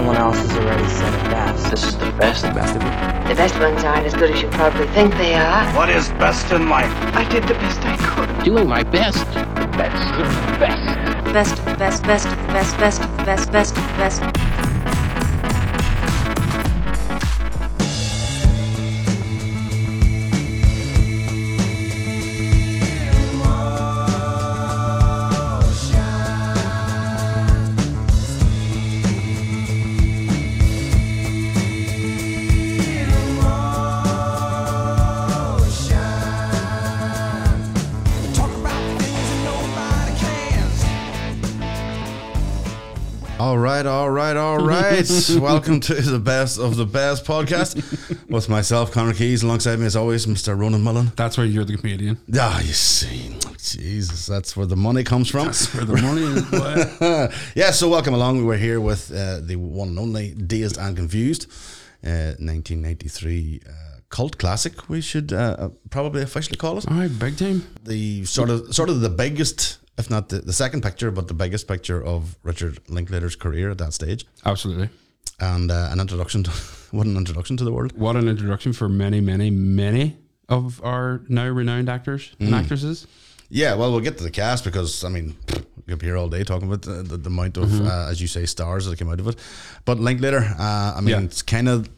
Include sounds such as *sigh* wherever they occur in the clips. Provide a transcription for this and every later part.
Someone else has already said it best. This is the best. The best of it. The best ones aren't as good as you probably think they are. What is best in life? I did the best I could. Doing my best. That's the best. Best, best, best, best, best, best, best, best. Right, all right, all right. *laughs* Welcome to the best of the best podcast with myself, Connor Keys, alongside me as always, Mr. Ronan Mullen. That's where you're the comedian. Ah, you see, Jesus, that's where the money comes from. That's where the money is. *laughs* yeah, so welcome along. We were here with uh, the one and only Dazed and Confused, uh, 1993 uh, cult classic. We should uh, uh, probably officially call it All right, big time. the sort of sort of the biggest, if not the, the second picture, but the biggest picture of Richard Linklater's career at that stage, Absolutely. and uh, an introduction to *laughs* what an introduction to the world. What an introduction for many, many, many of our now renowned actors and actresses. Yeah, well, we'll get to the cast because I mean, we'll be here all day talking about the, the, the amount of, uh, as you say, stars that came out of it. But Linklater, uh, I mean, Yeah. it's kind of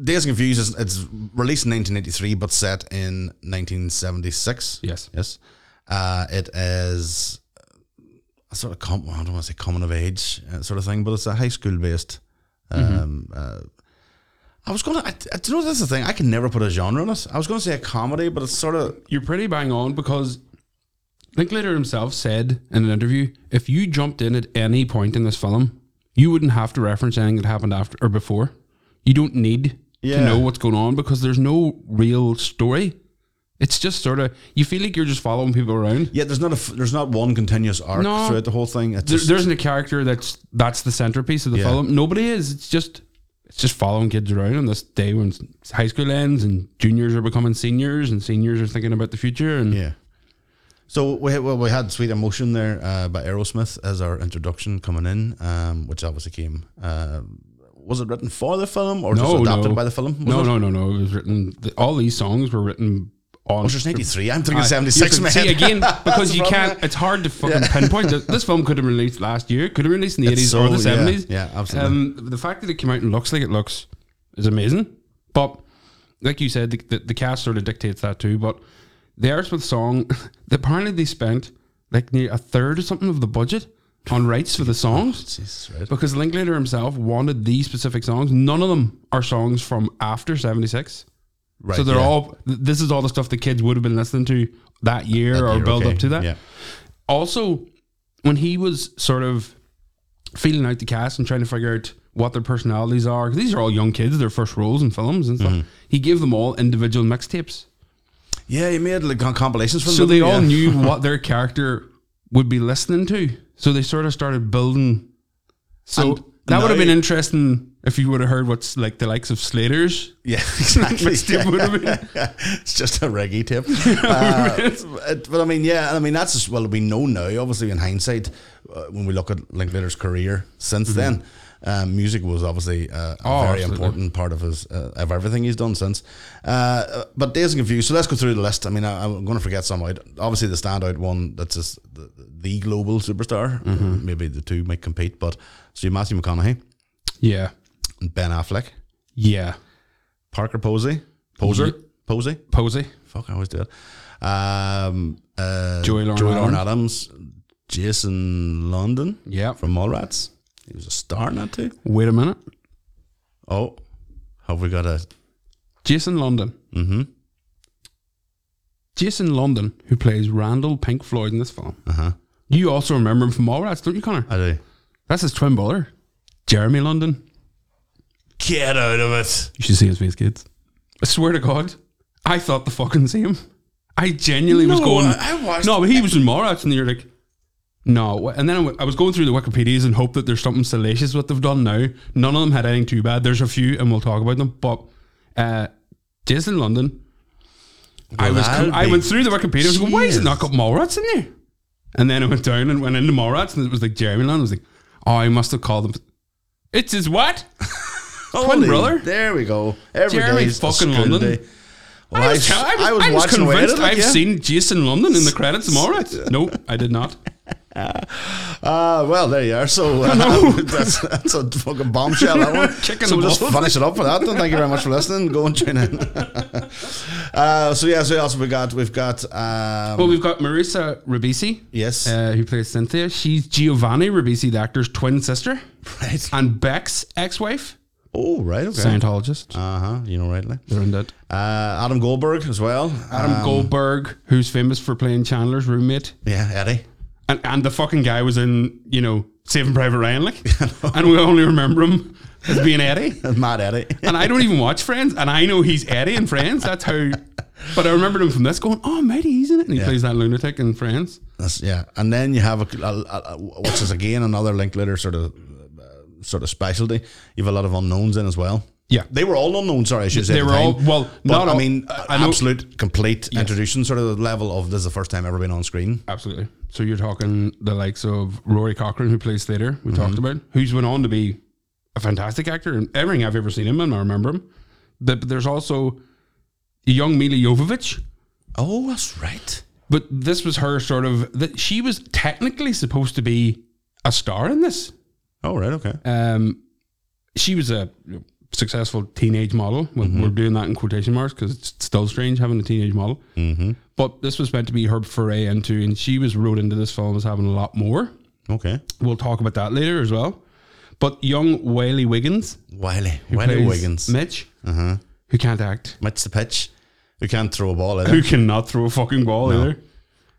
Dazed Confused. Is, it's released in 1983, but set in 1976. Yes. Yes. Uh, it is a sort of com- I don't want to say coming of age uh, sort of thing, but it's a high school based. Um, uh, I was gonna. I, I, do you know that's the thing? I can never put a genre on it. I was gonna say a comedy, but it's sort of You're pretty bang on because Linklater himself said in an interview if you jumped in at any point in this film, you wouldn't have to reference anything that happened after or before. You don't need Yeah. to know what's going on because there's no real story. It's just sort of you feel like you're just following people around. Yeah, there's not a there's not one continuous arc No. throughout the whole thing. It's There, just, there isn't a character that's that's the centerpiece of the Yeah. film. Nobody is. It's just it's just following kids around on this day when high school ends and juniors are becoming seniors and seniors are thinking about the future and yeah. So we had, well we had Sweet Emotion there uh, by Aerosmith as our introduction coming in, um, which obviously came. Uh, was it written for the film or just adapted by the film? Was no, it? no, no, no. It was written. The, all these songs were written on. Ninety three? I'm thinking Aye. seventy You six. can man. See again *laughs* because you can't. It's hard to fucking pinpoint. This- film could have been released last year. Could have been released in the It's eighties or the so- yeah, seventies. yeah, absolutely. Um, the fact that it came out and looks like it looks is amazing. But like you said, the, the, the cast sort of dictates that too. But the Aerosmith song, *laughs* apparently they spent like near a third or something of the budget on rights for the *laughs* songs. Jesus, right. Because Linklater himself wanted these specific songs. None of them are songs from after 76. Right, so they're yeah. all, this is all the stuff the kids would have been listening to that year That or year, build okay, up to that. Yeah. Also, when he was sort of feeling out the cast and trying to figure out what their personalities are, because these are all young kids, their first roles in films and stuff, Mm-hmm. he gave them all individual mixtapes. Yeah, he made like com- compilations from them. So them, they all yeah. knew *laughs* what their character would be listening to. So they sort of started building. So And that would have been interesting if you would have heard what's like the likes of Slater's. Yeah, *laughs* exactly. Would have been. *laughs* it's just a reggae tip. *laughs* Uh, but I mean, yeah, I mean that's just, well, we know now. Obviously, in hindsight, uh, when we look at Linklater's career since then, um, music was obviously uh, a Mm-hmm. Oh, very absolutely. important part of his uh, of everything he's done since. Uh, but Dazed and Confused. So let's go through the list. I mean, I, I'm going to forget some out. Obviously, the standout one that's just the, the global superstar. Mm-hmm. Maybe the two might compete, but so you Matthew McConaughey, Yeah. And Ben Affleck, Yeah. Parker Posey, Poser, Ye- Posey. Posey. Fuck, I always do it. Um, uh, Joey Lauren Adams, Jason London Yeah. from Mallrats. He was a star in that too. Wait a minute. Oh, have we got a? Jason London. Mm-hmm. Jason London, who plays Randall Pink Floyd in this film. Uh huh. You also remember him from Mallrats, don't you, Connor? I do. That's his twin brother, Jeremy London. Get out of it. You should see his face, kids. I swear to God, I thought the fucking same. I genuinely was going. I- watched- No, but he was in Mallrats, and you're like, no. And then I w- I was going through the Wikipedias and hope that there's something salacious what they've done now. None of them had anything too bad. There's a few, and we'll talk about them. But uh, Jason London, I was. com- I went through the Wikipedia. I was going, why is it not got Mallrats in there? And then I went down and went into Mallrats, and it was like Jeremy London. I was like, oh, I must have called them. It's his what? Holy- brother? There we go. Every Jeremy fucking London. day. Well, I was, I, was, I was I was watching convinced it, I've yeah. seen Jason London in the credits. Am I right? *laughs* No, I did not. *laughs* Uh, well, there you are. So *laughs* uh, that's, that's a fucking bombshell. That one. Kicking so we'll just finish it up with that. Then thank you very much for listening. Go and tune in. uh, so yeah, so else we got we've got um, Well, we've got Marisa Ribisi, yes, uh, who plays Cynthia. She's Giovanni Ribisi, the actor's twin sister, right. and Beck's ex-wife, Oh, right. Okay. Scientologist. Uh huh. You know rightly. They're in that. Uh, Adam Goldberg as well. Adam Um, Goldberg, who's famous for playing Chandler's roommate, Yeah, Eddie. and and the fucking guy was in you know Saving Private Ryan, like, *laughs* and we only remember him as being Eddie. As *laughs* mad Eddie. *laughs* And I don't even watch Friends, and I know he's Eddie in Friends. That's how. But I remembered him from this, going, "Oh, matey, he's in it," and he Yeah. plays that lunatic in Friends. That's, yeah, and then you have a, a, a- which is again another Linklater sort of sort of specialty. You have a lot of unknowns in as well. Yeah. they were all unknown. Sorry, I should say They the were all- well, but not I mean, I- absolute complete introduction sort of the level of this is the first time ever been on screen. Absolutely. So you're talking the likes of Rory Cochrane, who plays Slater, we Mm-hmm. talked about, who's went on to be a fantastic actor, and everything I've ever seen him and I remember him. But, but there's also young Milla Jovovich. Oh, that's right. But this was her sort of that she was technically supposed to be a star in this. Oh, right. Okay. Um, she was a successful teenage model. Well, Mm-hmm. We're doing that in quotation marks because it's still strange having a teenage model. Mm-hmm. But this was meant to be her foray into, and she was wrote into this film as having a lot more. Okay. We'll talk about that later as well. But young Wiley Wiggins, Wiley, Wiley Wiggins, Mitch, uh-huh. who can't act, Mitch the pitch, who can't throw a ball either. who cannot throw a fucking ball either.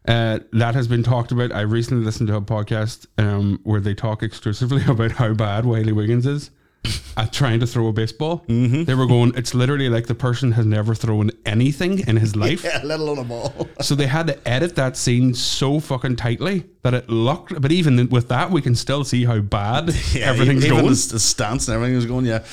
Uh, that has been talked about. I recently listened to a podcast um, where they talk exclusively *laughs* about how bad Wiley Wiggins is at trying to throw a baseball. Mm-hmm. They were going, it's literally like the person has never thrown anything in his *laughs* life. yeah, let alone a ball. So they had to edit that scene so fucking tightly that it looked. But even with that, we can still see how bad *laughs* Yeah, everything's even going. The, the stance and everything was going. Yeah,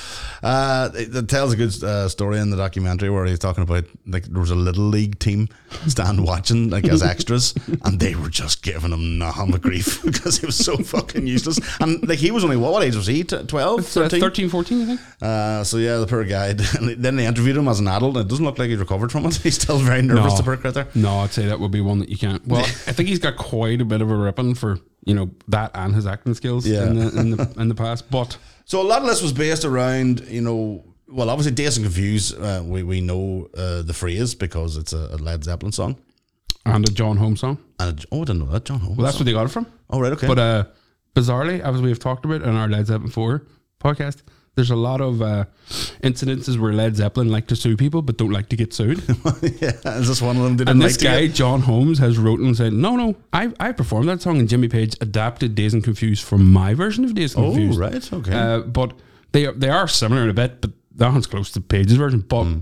uh, it, it tells a good uh, story in the documentary where he's talking about like there was a little league team stand *laughs* watching like as extras, *laughs* and they were just giving him nothing but grief because he was so fucking useless. And like he was only what, what age was he? T- 12, It's, uh, 13? 13, 14, I think. Uh, so yeah, the poor guy. And then they interviewed him as an adult. and It doesn't look like he's recovered from it. He's still very nervous. No. The poor critter. No, I'd say that would be one that you can't. Well, I think he's got quite a bit of a ripping for you know that and his acting skills Yeah. in the in the in the past. But So a lot of this was based around, you know, well, obviously Dazed and Confused. Uh, we we know uh, the phrase because it's a, a Led Zeppelin song. and a John Holmes song. And it- oh, I didn't know that, John Holmes. Well, that's where they got it from. Oh, right, okay. But uh, bizarrely, as we've talked about in our Led Zeppelin four podcast, there's a lot of uh, incidences where Led Zeppelin like to sue people but don't like to get sued. *laughs* yeah, is this one of them? Didn't And this guy, John Holmes, has wrote and said, "No, no, I, I performed that song, and Jimmy Page adapted Dazed and Confused from my version of Dazed and Oh, Confused." right, okay. Uh, but they are, they are similar in a bit, but that one's close to Page's version. But Hmm.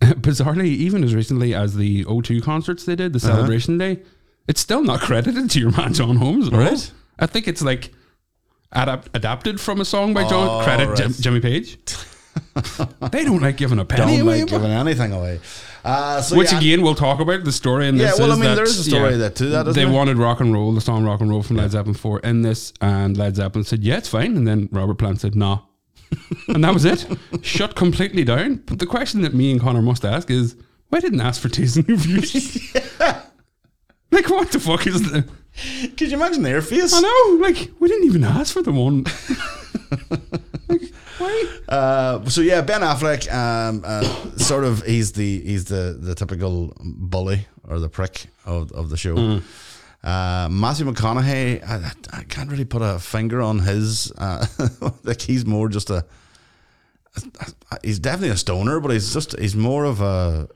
*laughs* bizarrely, even as recently as the O2 concerts they did, the Uh-huh. celebration day, it's still not *laughs* credited to your man John Holmes at all. Right. I think it's like adapt, adapted from a song by John. Oh, credit right. Jim, Jimmy Page. *laughs* they don't like giving a penny don't away. like giving anything away. Uh, so Which yeah, again, we'll talk about the story in Yeah, this. well, I mean, there is a story that- to that, They there? wanted rock and roll, the song "Rock and Roll" from Led Zeppelin four in this, and Led Zeppelin said, "Yeah, it's fine," and then Robert Plant said, "Nah," *laughs* and that was it. Shut completely down. But the question that me and Connor must ask is, why didn't ask for T's and reviews? Like, what the fuck is the? *laughs* could you imagine their face? I know. Like, we didn't even ask for the one. like, why? Uh, so yeah, Ben Affleck, um, uh, sort of, he's the he's the the typical bully or the prick of, of the show. Mm. Uh, Matthew McConaughey, I, I can't really put a finger on his. Uh, *laughs* like he's more just a. He's definitely a stoner, but he's just he's more of a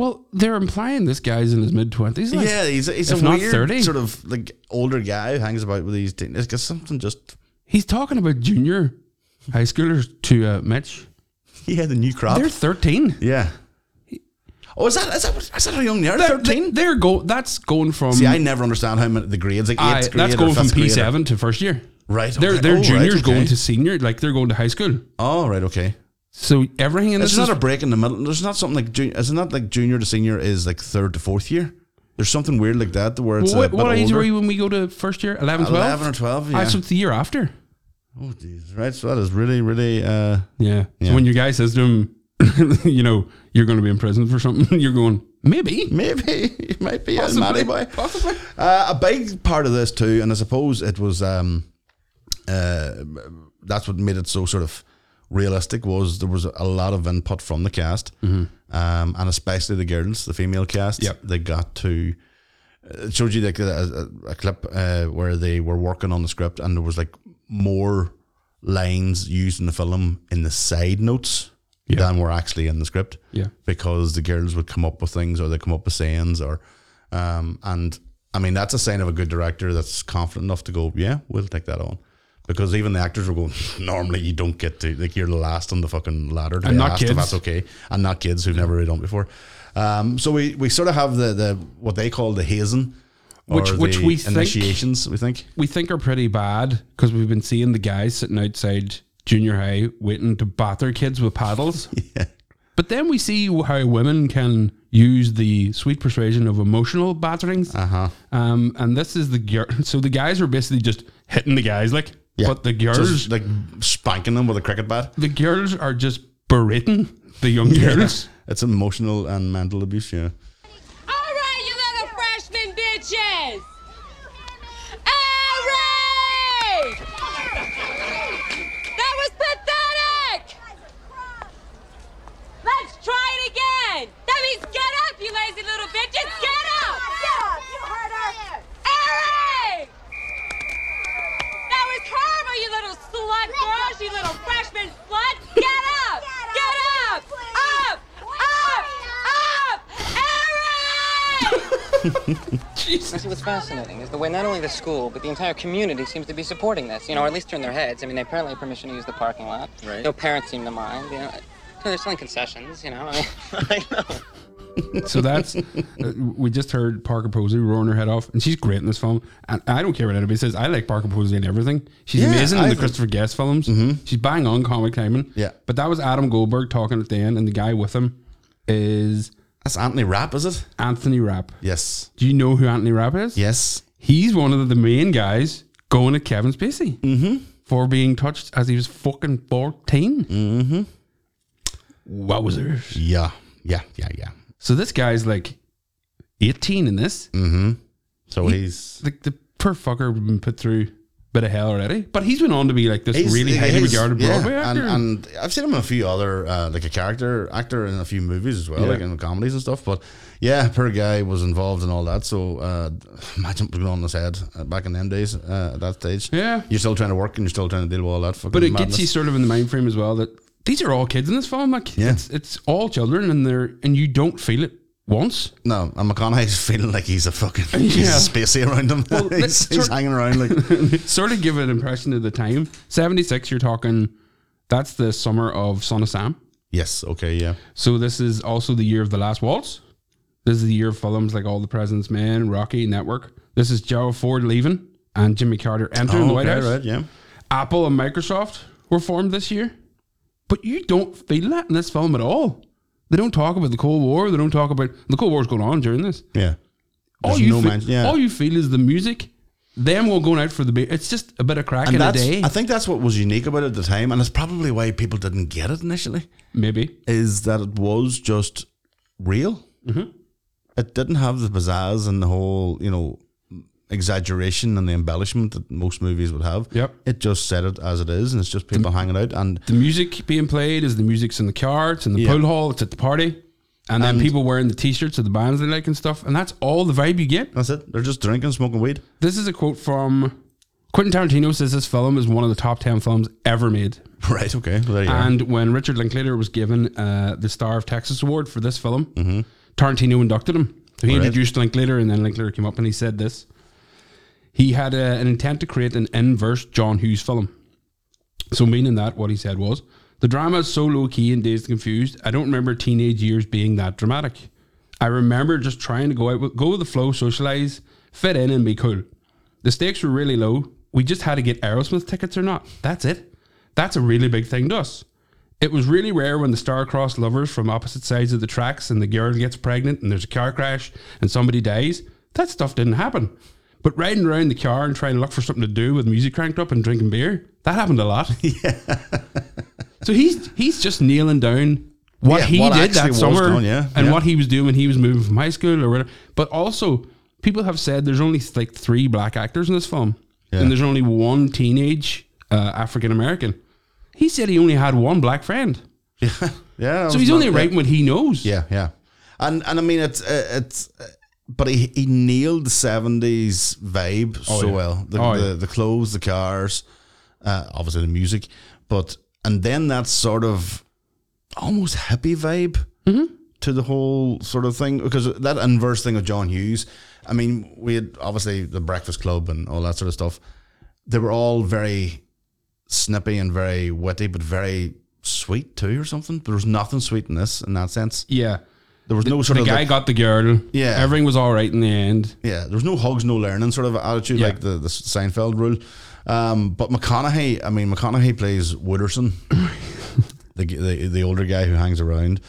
Well, they're implying this guy's in his mid twenties. Like, yeah. He's he's a weird 30. sort of like older guy who hangs about with these. teen- It's got something just He's talking about junior high schoolers to uh, Mitch. *laughs* yeah the new crop. They're 13. yeah. Oh, is that is that is that how young they are? Thirteen. They're go. That's going from. See, I never understand how many the grades like I- eighth grade that's going from P seven to first year. Right. They're they're Oh, right, juniors okay. going to senior, like they're going to high school. Oh, right. Okay. So everything in There's this not is a break in the middle. There's not something like junior. Is it not like junior to senior is like third to fourth year? There's something weird like that where it's what, a bit what age older. were you when we go to first year? 11, 12? 11 or 12, Ah, yeah. so it's the year after. Oh, jeez. Right. So that is really, really. Uh, Yeah. Yeah. So when your guy says to him, *laughs* you know, you're going to be in prison for something, *laughs* you're going, maybe. *laughs* maybe you might be a Possibly. Matty boy. Possibly. Uh, a big part of this too, and I suppose it was um, uh, that's what made it so sort of realistic was there was a lot of input from the cast, um, and especially the girls, the female cast. Yep. They got to. It showed you like a, a, a clip uh, where they were working on the script, and there was like more lines used in the film in the side notes Yeah. than were actually in the script Yeah. because the girls would come up with things or they come up with sayings or um and I mean that's a sign of a good director that's confident enough to go yeah we'll take that on because even the actors were going *laughs* normally you don't get to like you're the last on the fucking ladder to And not asked if kids. that's okay and not kids who've never really done it before um so we we sort of have the the what they call the hazing Which- which we think- initiations we think We think are pretty bad because we've been seeing the guys sitting outside junior high waiting to bat their kids with paddles. *laughs* yeah But then we see how women can use the sweet persuasion of emotional batterings. uh-huh Um, and this is the. *laughs* So the guys are basically just hitting the guys, like, yeah. But the girls, Just, like spanking them with a cricket bat. The girls are just berating the young *laughs* girls. it's emotional and mental abuse yeah All right, you little freshman bitches! Eric! That was pathetic! Let's try it again! That means get up, you lazy little bitches! Get up! Get up! You heard her! Eric! That was horrible, you little slut girls, you little freshman slut! Get up! Get up! Up! Up! Up! Eric! Jesus. *laughs* See, what's fascinating is the way not only the school, but the entire community seems to be supporting this. You know, or at least turn their heads. I mean, they apparently have permission to use the parking lot. Right. No parents seem to mind. You know, So they're selling concessions. You know, I, *laughs* mean, I know. So that's uh, we just heard Parker Posey roaring her head off, and she's great in this film. And I don't care what anybody says. I like Parker Posey in everything. She's Yeah, amazing in I the think- Christopher Guest films. She's bang on comic timing. Yeah. but that was Adam Goldberg talking at the end, and the guy with him is that's Anthony Rapp is it Anthony Rapp. yes Do you know who Anthony Rapp is? yes He's one of the main guys going at Kevin Spacey Mm-hmm. for being touched as he was fucking 14. Mm-hmm. Wowzers. yeah yeah yeah yeah So this guy's like 18 in this. Mm. So he's Like the poor fucker been put through a bit of hell already. But he's went on to be like this he's- really highly he's- regarded yeah, Broadway actor. and, and I've seen him in a few other uh, like a character actor in a few movies as well, Yeah. like in comedies and stuff. But yeah, poor guy was involved in all that. So uh, imagine what was on his head uh, back in them days uh, at that stage. Yeah. you're still trying to work and you're still trying to deal with all that. Fucking but it gets you sort of in the mind frame as well that these are all kids in this film. Like Yeah. it's it's all children and they're and you don't feel it once. No, and McConaughey's feeling like he's a fucking *laughs* he's Yeah. spacey around him. Well, *laughs* he's, he's hanging around like *laughs* sort of give an impression of the time. Seventy six, you're talking that's the summer of Son of Sam. yes, okay, yeah, So this is also the year of the last waltz. This is the year of films like All the President's Men, Rocky, Network. This is Gerald Ford leaving and Jimmy Carter entering the oh, White Oh, okay, House. right, yeah. Apple and Microsoft were formed this year, but you don't feel that in this film at all. They don't talk about the Cold War. They don't talk about the Cold War's going on during this. Yeah. All There's you, no feel, mention- yeah. all you feel is the music. Them all going out for the. Ba- it's just a bit of crack in a that's, day, I think that's what was unique about it at the time, and it's probably why people didn't get it initially, maybe. is that it was just real. Mm-hmm. It didn't have the pizzazz and the whole, you know, exaggeration and the embellishment that most movies would have. Yep. It just said it as it is, and it's just people hanging out. And The music being played is the music's in the car. It's in the Yeah. pool hall. It's at the party, and then And- people wearing the t-shirts of the bands they like and stuff, and that's all the vibe you get. that's it. They're just drinking, smoking weed. This is a quote from Quentin Tarantino. Says this film is one of the top ten films ever made. Right, okay. Well, there you are. And when Richard Linklater was given uh, the Star of Texas Award for this film, Tarantino inducted him. So he Right. introduced Linklater, and then Linklater came up and he said this. He had a, an intent to create an inverse John Hughes film. So, meaning that, what he said was, the drama is so low key and dazed and confused. I don't remember teenage years being that dramatic. I remember just trying to go out with, go with the flow, socialize, fit in, and be cool. The stakes were really low. We just had to get Aerosmith tickets or not. That's it. That's a really big thing to us. It was really rare when the star-crossed lovers from opposite sides of the tracks and the girl gets pregnant and there's a car crash and somebody dies. That stuff didn't happen. But riding around the car and trying to look for something to do with music cranked up and drinking beer, that happened a lot. *laughs* Yeah. so he's he's just nailing down what Yeah, he what did that summer yeah, and yeah. what he was doing when he was moving from high school or whatever. But also, people have said there's only like three black actors in this film, and there's only one teenage uh, African American. He said he only had one black friend, Yeah, *laughs* yeah. so he's only writing what he knows. Yeah, yeah, and and I mean it's uh, it's, uh, but he he nailed the seventies vibe so yeah. well. The, Oh, the yeah. the clothes, the cars, uh, obviously the music, but and then that sort of almost hippie vibe Mm-hmm. to the whole sort of thing because that inverse thing of John Hughes. I mean, we had obviously the Breakfast Club and all that sort of stuff. They were all very snippy and very witty, but very sweet too, or something. There was nothing sweet in this in that sense. yeah. There was no sort the of guy like- got the girl. Yeah. everything was all right in the end. yeah. There was no hugs, no learning sort of attitude Yeah. like the the Seinfeld rule. Um, but McConaughey, I mean, McConaughey plays Wooderson, *coughs* the, the the older guy who hangs around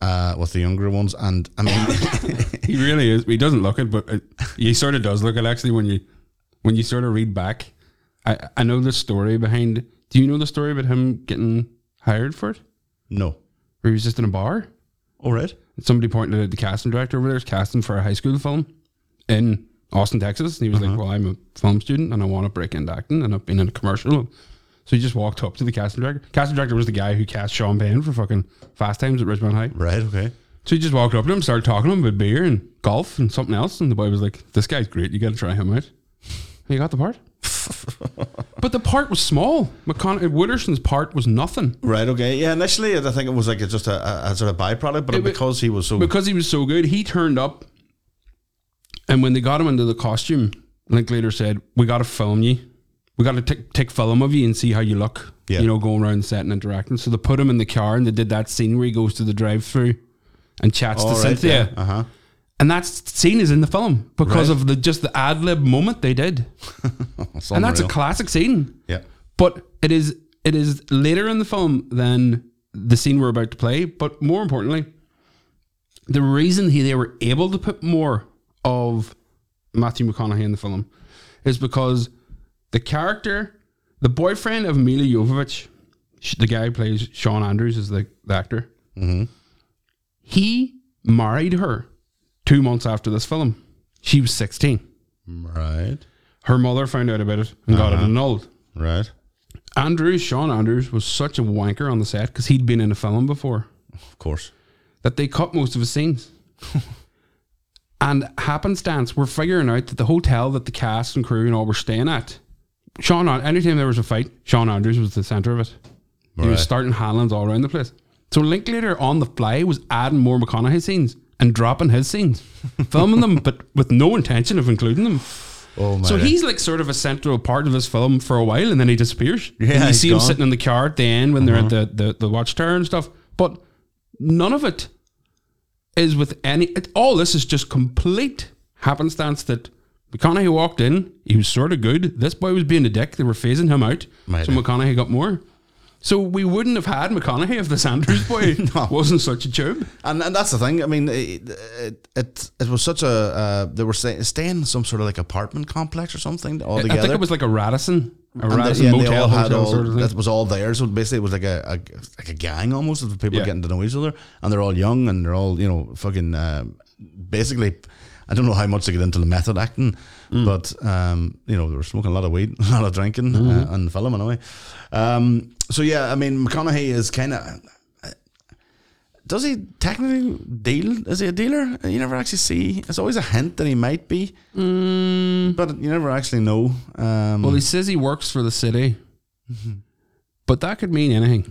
uh, with the younger ones, and I mean, *laughs* He really is. He doesn't look it, but it, he sort of does look it. Actually, when you when you sort of read back, I I know the story behind. Do you know the story about him getting hired for it, no, or he was just in a bar? all right, And somebody pointed out the casting director over there is casting for a high school film in Austin, Texas. And he was like, uh-huh. Well, I'm a film student and I want to break into acting and I've been in a commercial. So he just walked up to the casting director. Casting director was the guy who cast Sean Penn for fucking Fast Times at Ridgemont High. right, okay, So he just walked up to him, started talking to him about beer and golf and something else. And the boy was like, This guy's great. You got to try him out. And he got the part. *laughs* but the part was small. McConaughey Wooderson's part was nothing. right, okay. Yeah, initially I think it was like just a, a, a sort of byproduct, but It because he was so because he was so good, he turned up. And when they got him into the costume, Linklater said, "We got to film you. We got to take take film of you and see how you look. Yeah. You know, going around the set and interacting." So they put him in the car and they did that scene where he goes to the drive-through and chats to Cynthia. uh huh. And that scene is in the film because Right. of the just the ad lib moment they did, *laughs* and that's a classic scene. yeah. But it is it is later in the film than the scene we're about to play. But more importantly, the reason he, they were able to put more of Matthew McConaughey in the film is because the character, the boyfriend of Milla Jovovich, the guy who plays Sean Andrews is the, the actor. Mm-hmm. He married her two months after this film. She was sixteen. Right, Her mother found out about it and got it uh-huh. annulled. right, Andrews, Sean Andrews, was such a wanker on the set because he'd been in a film before of course. that they cut most of his scenes. *laughs* and happenstance, we're figuring out that the hotel that the cast and crew and all were staying at, Sean, An- anytime there was a fight, Sean Andrews was the centre of it. He was starting handlings all around the place. So Linklater on the fly was adding more McConaughey scenes and dropping his scenes, filming them, but with no intention of including them. *sighs* Oh my. So he's like sort of a central part of this film for a while, and then he disappears. Yeah, and you see him sitting in the car at the end when they're at uh-huh. the, the the watchtower and stuff. But none of it is with any. It, all this is just complete happenstance that McConaughey walked in. He was sort of good. This boy was being a dick. They were phasing him out, Might so. McConaughey got more. So we wouldn't have had McConaughey if this Andrews boy *laughs* no. wasn't such a tube. And, and that's the thing. I mean, it it, it, it was such a uh, they were stay, staying in some sort of like apartment complex or something all I think it was like a Radisson, a they- Radisson yeah, and they motel, all had all, sort of that was all there. So basically, it was like a, a like a gang almost of people Yeah. getting to know each other, and they're all young and they're all you know fucking um, basically. I don't know how much they get into the method acting, Mm. but um, you know they were smoking a lot of weed, *laughs* a lot of drinking Mm-hmm. uh, the film anyway. Um, so yeah, I mean McConaughey is kind of. Does he technically deal? Is he a dealer? You never actually see. It's always a hint that he might be, but you never actually know. Um, Mm. Well, he says he works for the city, but that could mean anything.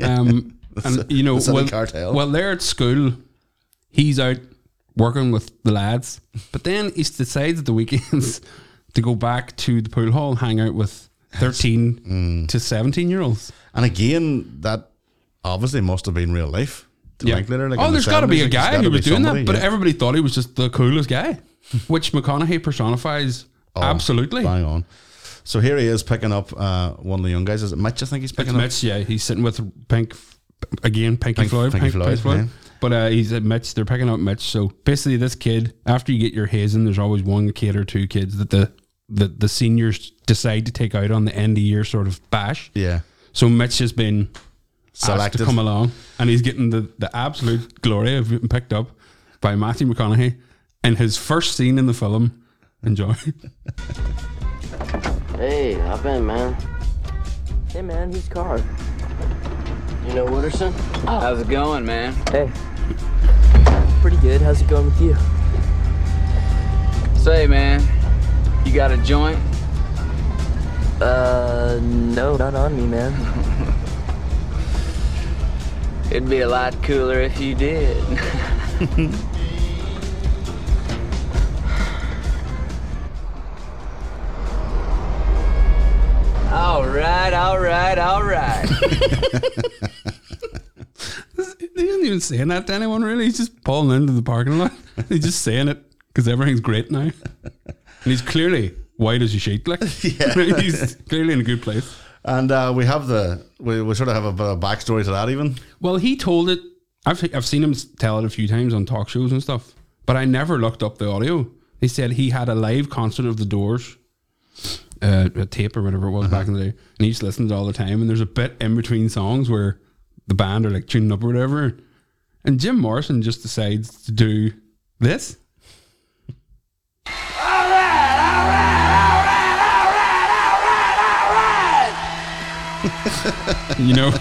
*laughs* um, *laughs* and you know, well, cartel. well, they're at school. He's out working with the lads, but then he decides at the weekends *laughs* to go back to the pool hall and hang out with thirteen Mm. to seventeen year olds. And again, that obviously must have been real life. to Linklater, like oh, in the there's got to be a guy who was doing somebody, that, but yeah. everybody thought he was just the coolest guy, *laughs* which McConaughey personifies. Oh, absolutely. Bang on. So here he is picking up uh, one of the young guys. Is it Mitch? I think he's It's picking up. Mitch, yeah. He's sitting with Pink, again, Pinky Pink- Floyd. Pinky Pink- Floyd, Pink Floyd. But uh, he's at Mitch. They're picking up Mitch. So basically, this kid, after you get your hazing, there's always one kid or two kids that the the, the seniors decide to take out on the end of year sort of bash. Yeah. So Mitch has been asked Selected. to come along, and he's getting the, the absolute glory of being picked up by Matthew McConaughey in his first scene in the film. Enjoy. Hey, hop in, man. Hey, man, who's car? You know Wooderson? How's it going, man? Hey. Pretty good. How's it going with you? Say, man, you got a joint? Uh, no, not on me, man. *laughs* It'd be a lot cooler if you did. *laughs* all right, all right, all right. *laughs* he isn't even saying that to anyone really. He's just pulling into the parking lot. *laughs* He's just saying it because everything's great now, and he's clearly white as a sheet. Like, *laughs* *laughs* he's clearly in a good place. And uh, we have the we, we sort of have a bit of backstory to that even. Well, he told it. I've I've seen him tell it a few times on talk shows and stuff, but I never looked up the audio. He said he had a live concert of the Doors, uh, a tape or whatever it was back in the day, and he just to listen to it all the time. And there's a bit in between songs where the band are like tuning up or whatever, and Jim Morrison just decides to do this. You know,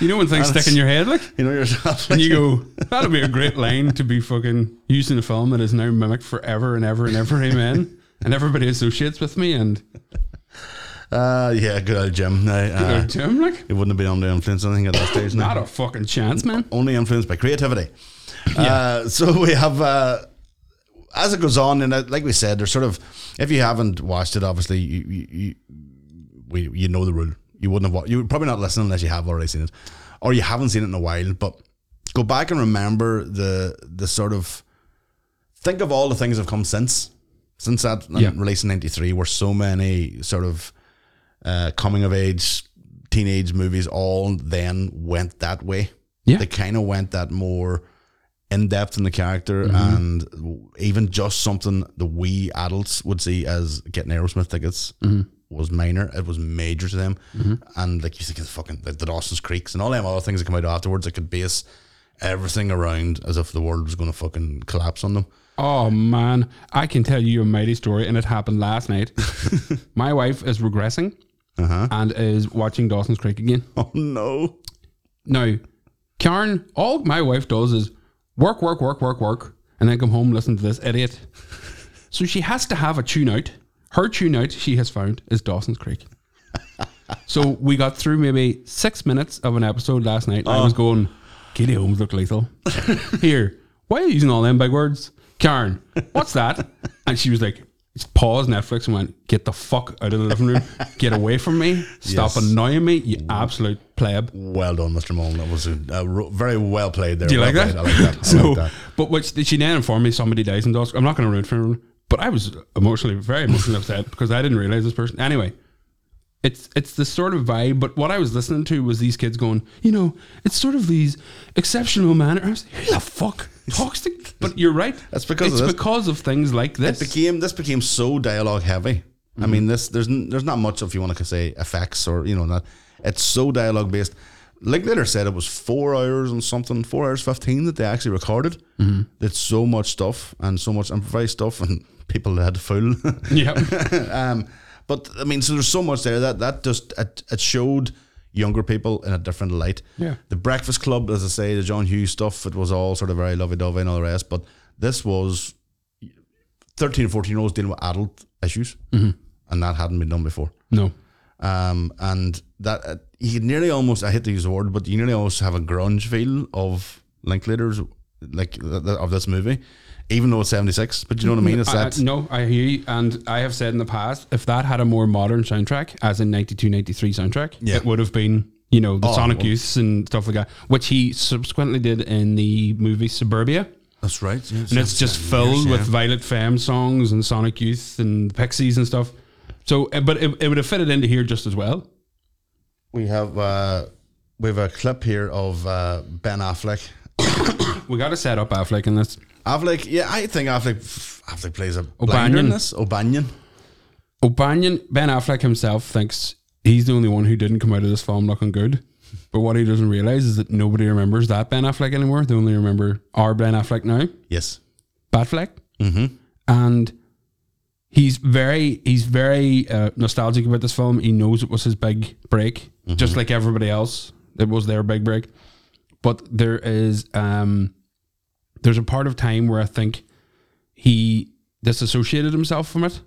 you know when things stick in your head, like. You know yourself. And you go, that'll be a great line to be fucking used in a film that is now mimicked forever and ever and ever, amen. And everybody associates with me and Uh, yeah, good old Jim. Now, uh, uh, Jim, like, he wouldn't have been under influence or anything at that *laughs* stage. now. not a fucking chance, man. only influenced by creativity. Uh, so we have, uh, as it goes on, and uh, like we said, there's sort of, if you haven't watched it, obviously you you, you, we, you know the rule. You wouldn't have, wa- you would probably not listen unless you have already seen it, or you haven't seen it in a while. But go back and remember the the sort of think of all the things that have come since since that Yeah. release in '93, where so many sort of uh, coming of age teenage movies all then went that way. Yeah. They kind of went that more in depth in the character Mm-hmm. and even just something the we adults would see as getting Aerosmith tickets Mm-hmm. was minor. It was major to them. And like you think of the fucking the, the Dawson's Creeks and all them other things that come out afterwards that could base everything around as if the world was going to fucking collapse on them. Oh man, I can tell you a mighty story, and it happened last night. *laughs* My wife is regressing Uh-huh. and is watching Dawson's Creek again. *laughs* Oh no. Now, Karen, all my wife does is work, work, work, work, work, and then come home listen to this idiot. *laughs* So she has to have a tune out. Her tune out, she has found, is Dawson's Creek. so we got through maybe six minutes of an episode last night. And I was oh. going, Katie Holmes look lethal. *laughs* Here, why are you using all them big words? Karen, what's that? And she was like, paused Netflix and went, get the fuck out of the living room. Get away from me. Stop Yes. annoying me, you absolute pleb. Well done, Mr. Mullen. That was a, a very well played there. Do you Well like that? played. I like that. I *laughs* so, like that. but which she then informed me somebody dies in Dusk. I'm not going to ruin for everyone, but I was emotionally, very emotionally upset because I didn't realize this person. Anyway, it's it's the sort of vibe. But what I was listening to was these kids going, you know, it's sort of these exceptional. I was like, Who the fuck *laughs* talks to? But you're right. That's because it's of because of things like this. it became this became so dialogue heavy. I Mm-hmm. mean, this there's there's not much if you want to say effects or you know that it's so dialogue based. Like Linklater said it was four hours and something, four hours fifteen that they actually recorded. Mm-hmm. It's so much stuff and so much improvised stuff, and *laughs* people had to fool. *laughs* yeah, um, but I mean, so there's so much there that that just it, it showed younger people in a different light. Yeah. The Breakfast Club, as I say, the John Hughes stuff, it was all sort of very lovey dovey and all the rest. But this was 13 and 14 year olds dealing with adult issues, and that hadn't been done before. no, Um, and that uh, you nearly almost, I hate to use the word, but you nearly almost have a grunge feel of Linklater's, like th- th- of this movie, even though it's 76. But you know what I mean? It's I- that. no, I hear you, and I have said in the past, if that had a more modern soundtrack, as in 92, 93 soundtrack, Yeah. it would have been, you know, the Oh, Sonic well- Youths and stuff like that, which he subsequently did in the movie Suburbia. That's right. yeah, And it's just filled with Violet Femme songs and Sonic Youth and Pixies and stuff. So, uh, but it, it would have fitted into here just as well. We have uh, we have a clip here of uh, Ben Affleck *coughs* we got to set up Affleck in this. Affleck, yeah, I think Affleck Affleck plays a O'Banion. in this. O'Banion. O'Banion, Ben Affleck himself thinks he's the only one who didn't come out of this film looking good. But what he doesn't realize is that nobody remembers that Ben Affleck anymore. They only remember our Ben Affleck now, Yes. Batfleck. Mm-hmm. and he's very he's very uh, nostalgic about this film. He knows it was his big break, just like everybody else. It was their big break, but there is um, there's a part of time where I think he disassociated himself from it,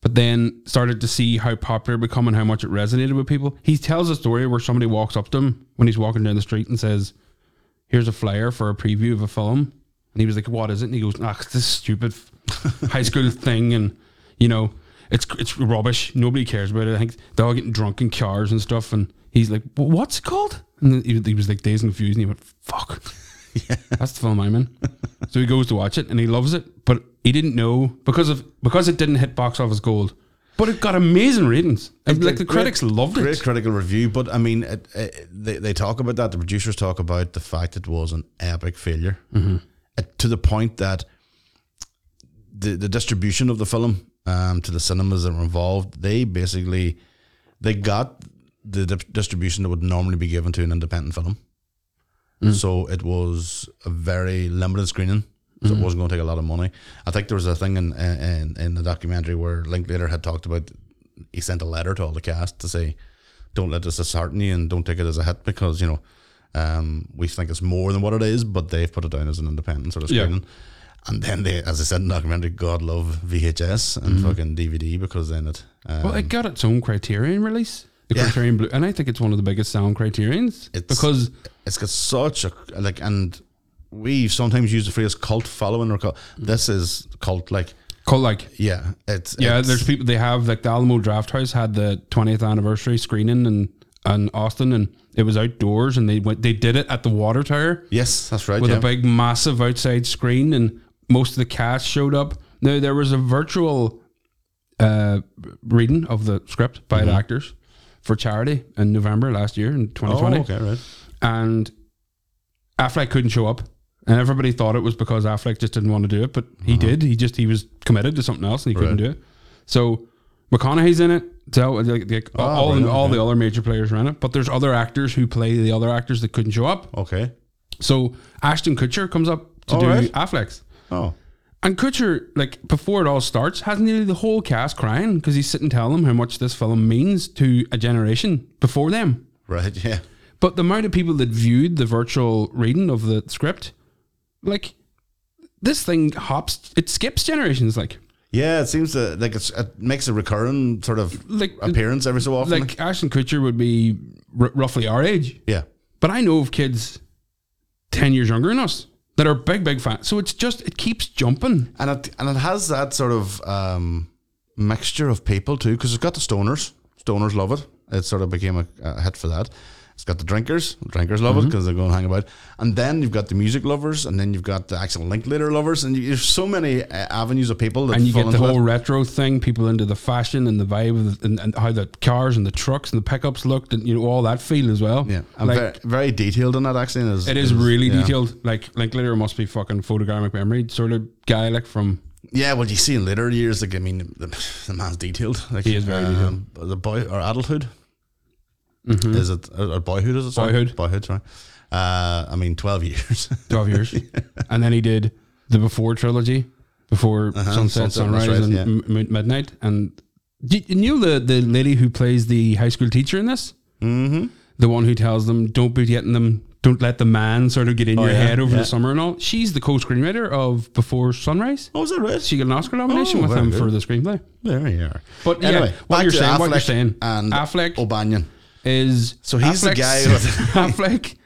but then started to see how popular it became and how much it resonated with people. He tells a story where somebody walks up to him when he's walking down the street and says, "Here's a flyer for a preview of a film." And he was like, "What is it?" And he goes, "Ah, it's this stupid *laughs* high school thing, and you know, it's it's rubbish. Nobody cares about it. I think they're all getting drunk in cars and stuff." And he's like, "What's it called?" And he, he was like dazed and confused, and he went, "Fuck, *laughs* that's the film I'm in." so he goes to watch it, and he loves it, but he didn't know because of because it didn't hit box office gold, but it got amazing ratings. Like the Great- critics loved it. Great it. critical review, but I mean, it, it, they they talk about that. The producers talk about the fact it was an epic failure Mm-hmm. Uh, to the point that the the distribution of the film um, to the cinemas that were involved, they basically they got the di- distribution that would normally be given to an independent film. Mm. So it was a very limited screening. So Mm-hmm. it wasn't going to take a lot of money. I think there was a thing in in, in the documentary where Linklater had talked about he sent a letter to all the cast to say, "Don't let this dishearten you and don't take it as a hit because you know um, we think it's more than what it is, but they've put it down as an independent sort of Yeah. screening." And then they, as I said in the documentary, God love VHS and fucking DVD because then it. Um, Mm-hmm. Well, it got its own Criterion release, the Yeah. Criterion Blue, and I think it's one of the biggest sound Criterions It's- because it's got such a like and we sometimes use the phrase cult following or cult. This is cult like called like yeah it's yeah, it's- there's people they have like the Alamo Drafthouse had the 20th anniversary screening and in Austin, and it was outdoors, and they went they did it at the Water Tower yes that's right with yeah. a big massive outside screen, and most of the cast showed up. Now there was a virtual uh, reading of the script by the actors for charity in November last year in 2020 oh okay right and Affleck couldn't show up. And everybody thought it was because Affleck just didn't want to do it, but he did. He just he was committed to something else and he couldn't Uh-huh. Do it. So McConaughey's in it. So like, like Ah, all brilliant, all the other major players are in it, but there's other actors who play the other actors that couldn't show up. okay So Ashton Kutcher comes up to All do right. Affleck's. oh And Kutcher, like before it all starts, has nearly the whole cast crying because he's sitting telling them how much this film means to a generation before them. right *laughs* yeah. But the amount of people that viewed the virtual reading of the script, like this thing hops, it skips generations. Like, yeah it seems to like it's, it makes a recurring sort of Like- appearance every so often. like Ashton Kutcher would be r- roughly our age, yeah. But I know of kids ten years younger than us that are big, big fans. So it's just it keeps jumping. and it and it has that sort of um, mixture of people too because it's got the stoners stoners love it it sort of became a, a hit for that it's got the drinkers drinkers love Mm-hmm. it because they go and hang about and then you've got the music lovers and then you've got the actual Linklater lovers and you, there's so many uh, avenues of people that and you get the whole retro thing, people into the fashion and the vibe of the, and, and how the cars and the trucks and the pickups looked and you know all that feel as well. yeah and like very, very detailed in that actually is, it is really yeah. detailed. Like Linklater must be fucking photogrammic memory sort of guy, like from yeah well you see in later years like I mean the, *sighs* the man's detailed like He is very um, the boy or adulthood is it or boyhood is it sorry? Mm-hmm. Boyhood. boyhood sorry uh, I mean 12 years *laughs* 12 years. and then he did the Before trilogy, Before Uh-huh, Sunset, that's Sunrise, and yeah. M- Midnight. And do you knew the, the lady who plays the high school teacher in this? mm-hmm The one who tells them, don't be getting them, don't let the man sort of get in Oh, your yeah, head over yeah. the summer and all. She's the co screenwriter of Before Sunrise. oh is that right She got an Oscar nomination Oh, with him good. for the screenplay. There you are. But yeah, anyway, what back you're saying, what you're Affleck saying, and Affleck O'Banion. Is So he's the guy *laughs* Affleck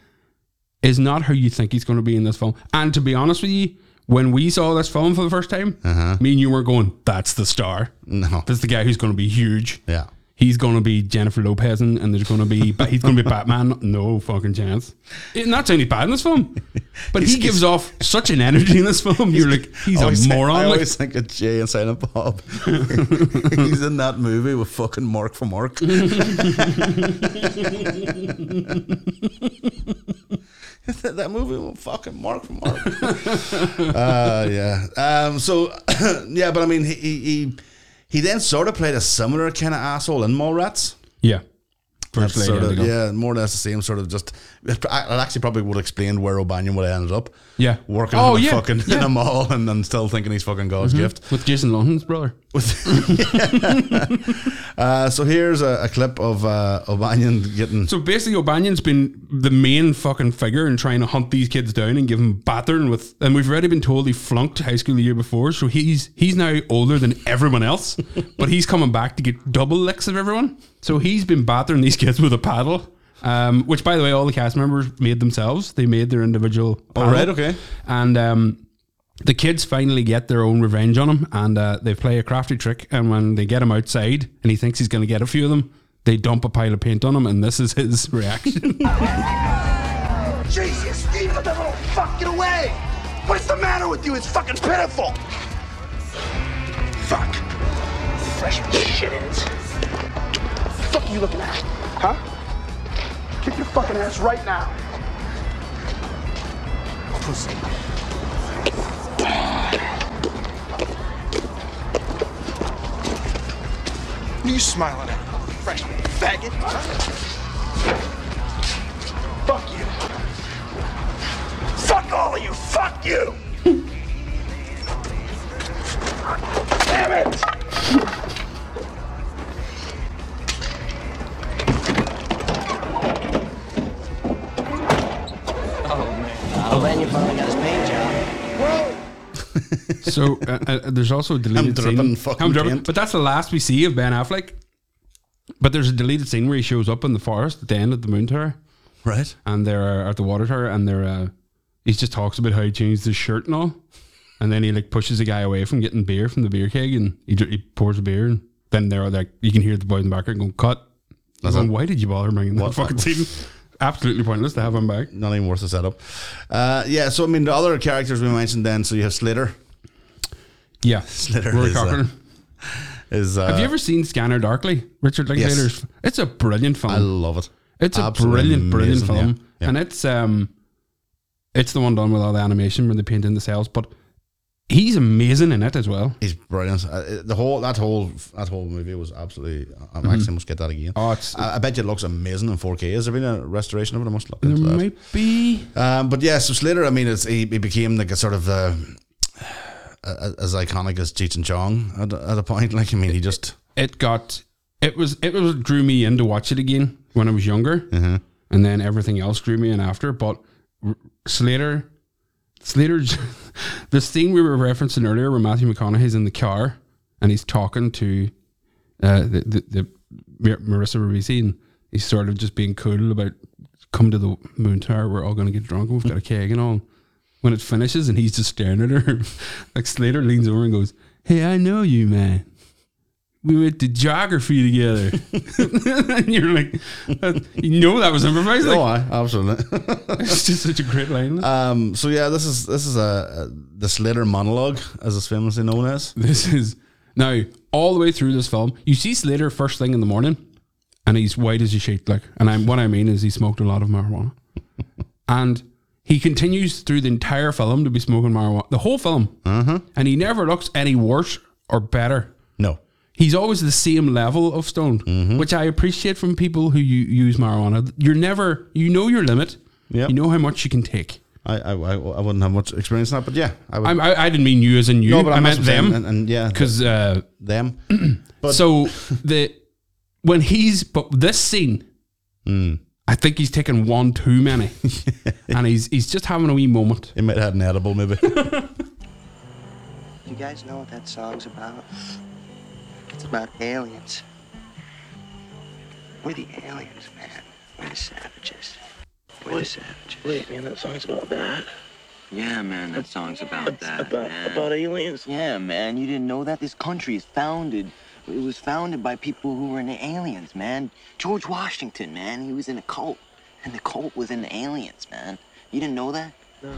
is not who you think he's going to be in this film. And to be honest with you, when we saw this film for the first time, Uh-huh. me and you were going, "That's the star. No. That's the guy who's going to be huge. Yeah. He's going to be Jennifer Lopez, and, and there's going to be *laughs* but he's going to be Batman. No fucking chance. And not saying he's bad in this film, *laughs* but he gives off such an energy in this film. You're like, *laughs* he's a always think- moron. I like, always think of Jay and Silent Bob. he's in that movie with fucking Mark from Mark. that movie will fucking Mark from Mark. uh, yeah. Um, so *coughs* yeah, but I mean, he, he he he then sort of played a similar kind of asshole in Mallrats. Yeah. First That's lady sort of, Indigo. yeah, more or less the same sort of just. It actually probably would explain where O'Banion would have ended up. Yeah. working Oh, in a yeah, fucking in a mall and, and still thinking he's fucking God's gift. With Jason London's brother. *laughs* Uh, so here's a, a clip of uh, O'Banion getting. So basically, O'Banion's been the main fucking figure in trying to hunt these kids down and give them battering with. And we've already been told he flunked high school the year before, so he's he's now older than everyone else. *laughs* but he's coming back to get double licks of everyone. So he's been battering these *laughs* kids with a paddle. Um, which, by the way, all the cast members made themselves. They made their individual. Oh, paddle. right, okay. And um, the kids finally get their own revenge on him, and uh, they play a crafty trick. And when they get him outside, and he thinks he's going to get a few of them, they dump a pile of paint on him, and this is his *laughs* reaction. *laughs* Jesus, Steve, let that little fuck get away! What's the matter with you? It's fucking pitiful! Fuck. Fresh shit is. Fuck you looking at? Huh? Kick your fucking ass right now. Pussy. What are you smiling at? Freshman faggot? Fuck you. Fuck all of you. Fuck you. So uh, uh, there's also a deleted I'm dripping scene. fucking I'm dripping, but that's the last we see of Ben Affleck. But there's a deleted scene where he shows up in the forest at the end of the moon tower, Right. and they're uh, at the water tower, and they're uh, he just talks about how he changed his shirt and all, and then he like pushes the guy away from getting beer from the beer keg, and he, he pours a beer, and then they're like, you can hear the boys in the background going, "Cut." That's Going. Why did you bother bringing that fucking scene? *laughs* Absolutely pointless to have him back. Not even worth the setup. Uh, yeah, so I mean, the other characters we mentioned then, so you have Slater. Yeah, Slater Rory is, uh, Cochrane. Is, uh, Have you ever seen Scanner Darkly? Richard Linklater's. It's a brilliant film. I love it. It's a brilliant, brilliant amazing, film, yeah, yeah. and it's um, it's the one done with all the animation when they paint in the cells. But he's amazing in it as well. He's brilliant. Uh, the whole that whole that whole movie was absolutely. I I actually must get that again. Oh, it's I, I bet you it looks amazing in 4K. Has there been a restoration of it? I must look there that. might be. Um, but yeah, so Slater, I mean, it's, he, he became like a sort of uh, a- as iconic as Cheech and Chong at, a- at a point. *laughs* Like, I mean, he just It got it was it was drew me in to watch it again when I was younger, Mm-hmm. and then everything else drew me in after. But Slater, Slater, *laughs* the scene we were referencing earlier, where Matthew McConaughey's in the car and he's talking to uh, the, the the Marissa Ribisi, and he's sort of just being cool about come to the moon tower. We're all going to get drunk. We've got a keg and all. When it finishes and he's just staring at her, *laughs* like Slater leans over and goes, "Hey, I know you, man." we went to geography together. *laughs* and you're like, you know that was improvised. Like, oh, I absolutely. *laughs* it's just such a great line. um, so yeah, this is this is a, a the Slater monologue, as it's famously known as. This is now all the way through this film. You see Slater first thing in the morning, and he's white as a sheet. Like, and I'm what I mean is he smoked a lot of marijuana, and he continues through the entire film to be smoking marijuana, the whole film, and he never looks any worse or better. No, He's always the same level of stoned, Mm-hmm. which I appreciate from people who u- use marijuana. You're never, you know your limit. Yep. You know how much you can take. I, I I I wouldn't have much experience in that, but yeah, I would. I'm, I, I didn't mean you as in you. no, but I I'm meant them. and, and yeah, Because uh, them. *clears throat* So the when he's but this scene, Hmm. I think he's taken one too many, *laughs* and he's he's just having a wee moment. he might have had an edible, maybe. *laughs* You guys know what that song's about? It's about aliens. We're the aliens, man. We're the savages. We're the savages. Wait, man, that song's about that. Yeah, man, that song's about that. about man. about aliens. Yeah, man, you didn't know that? This country is founded. It was founded by people who were into aliens, man. George Washington, man, he was in a cult. And the cult was into aliens, man. You didn't know that? No.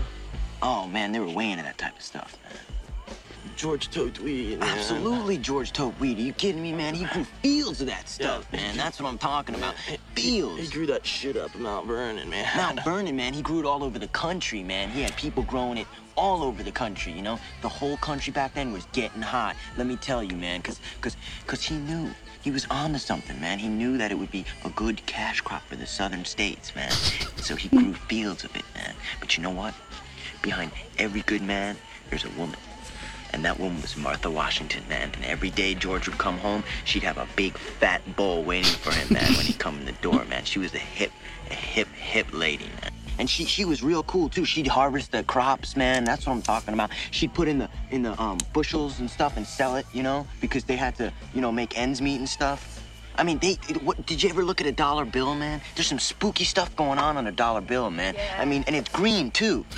Oh, man, they were way into that type of stuff, man. George Tote Weed. man. Absolutely, George Tote Weed. Are you kidding me, man? He grew fields of that stuff, Yeah. man. That's what I'm talking about. Fields. He grew that shit up in Mount Vernon, man. Mount Vernon, man, he grew it all over the country, man. He had people growing it all over the country, you know? The whole country back then was getting hot. Let me tell you, man, cause cause cause he knew. He was on to something, man. He knew that it would be a good cash crop for the southern states, man. So he grew fields of it, man. But you know what? Behind every good man, there's a woman. And that woman was Martha Washington, man. And every day George would come home, she'd have a big fat bowl waiting for him, man, when he come in the door, man. She was a hip, a hip, hip lady, man. And she she was real cool too. She'd harvest the crops, man. That's what I'm talking about. She'd put in the in the um bushels and stuff and sell it, you know, because they had to, you know, make ends meet and stuff. I mean, they. it- What, did you ever look at a dollar bill, man? There's some spooky stuff going on on a dollar bill, man. I mean, and it's green too. *laughs*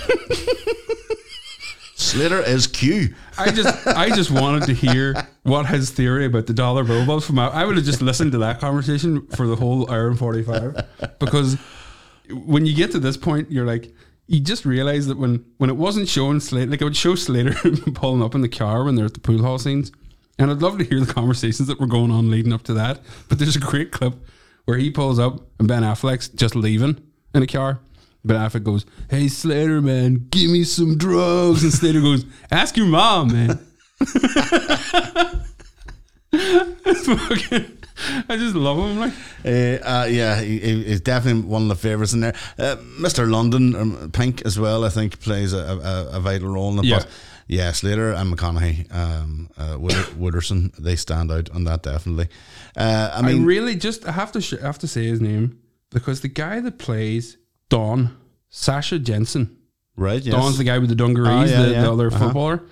Slater is Q. I just I just wanted to hear what his theory about the dollar bill was from. I would have just listened to that conversation for the whole hour and forty five because when you get to this point, you're like you just realize that when when it wasn't showing Slater, like it would show Slater *laughs* pulling up in the car when they're at the pool hall scenes, and I'd love to hear the conversations that were going on leading up to that. But there's a great clip where he pulls up and Ben Affleck's just leaving in a car. Ben Affleck goes, "Hey Slater, man, give me some drugs," and Slater goes, "Ask your mom, man." *laughs* It's fucking- *laughs* I just love him. Like, Uh, uh, yeah, he, he- he's definitely one of the favourites in there. Uh, Mr. London, um, Pink as well, I think plays a, a, a vital role in it. Yeah. But yeah, Slater and McConaughey, um, uh, Wooderson, *coughs* they stand out on that definitely. Uh, I I mean, really just I have to sh- I have to say his name because the guy that plays Don, Sasha Jenson, right? Yes. Don's the guy with the dungarees, Ah, yeah, the, yeah. the other Uh-huh. footballer.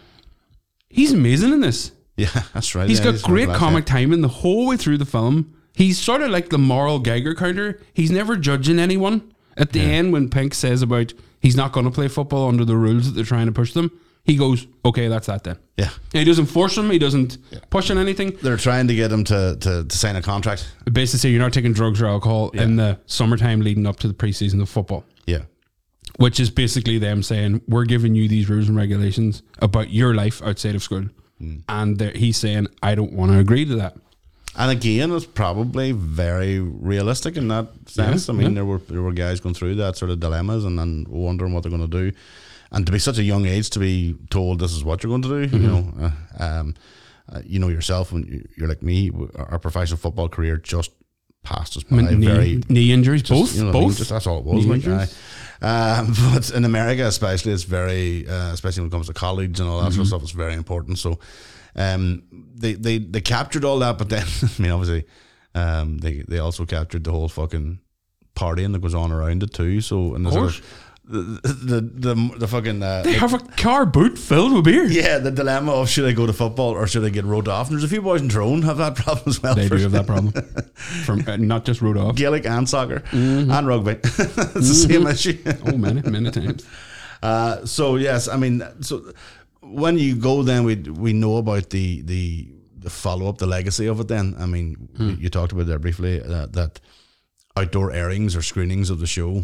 He's amazing in this. Yeah, *laughs* that's right. He's yeah, got he's great comic timing the whole way through the film. He's sort of like the moral Geiger counter. He's never judging anyone. At the end, when Pink says about he's not going to play football under the rules that they're trying to push them, he goes, "Okay, that's that then." Yeah. He doesn't force them. He doesn't push on anything. They're trying to get him to, to, to sign a contract. Basically, say you're not taking drugs or alcohol in the summertime leading up to the preseason of football. Yeah. which is basically them saying we're giving you these rules and regulations about your life outside of school, and he's saying I don't want to agree to that. And again, it's probably very realistic in that sense. Yeah, I mean, yeah. there were there were guys going through that sort of dilemmas and then wondering what they're going to do, and to be such a young age to be told this is what you're going to do, you Mm-hmm. know, uh, um, uh, you know yourself when you- you're like me, our professional football career just passed us by. knee, very knee injuries, just, both, you know what I mean? both. Just that's all it was. Knee Like. Um, *laughs* but in America, especially, it's very, uh, especially when it comes to college and all that Mm-hmm. sort of stuff, it's very important. So, um, they they they captured all that, but then *laughs* I mean, obviously, um, they they also captured the whole fucking partying that goes on around it too. So, and the Of sort course. of the the the, the fucking uh, they the- have a car boot filled with beer. yeah, the dilemma of should I go to football or should I get rode off? And there's a few boys in Tyrone have that *laughs* problem as well. They do have that problem *laughs* from uh, not just road off. Gaelic and soccer and rugby. *laughs* it's the same issue. Oh, many many times. Uh, so yes, I mean, so when you go, then we we know about the the, the follow up, the legacy of it. Then I mean, you, you talked about there briefly uh, that outdoor airings or screenings of the show,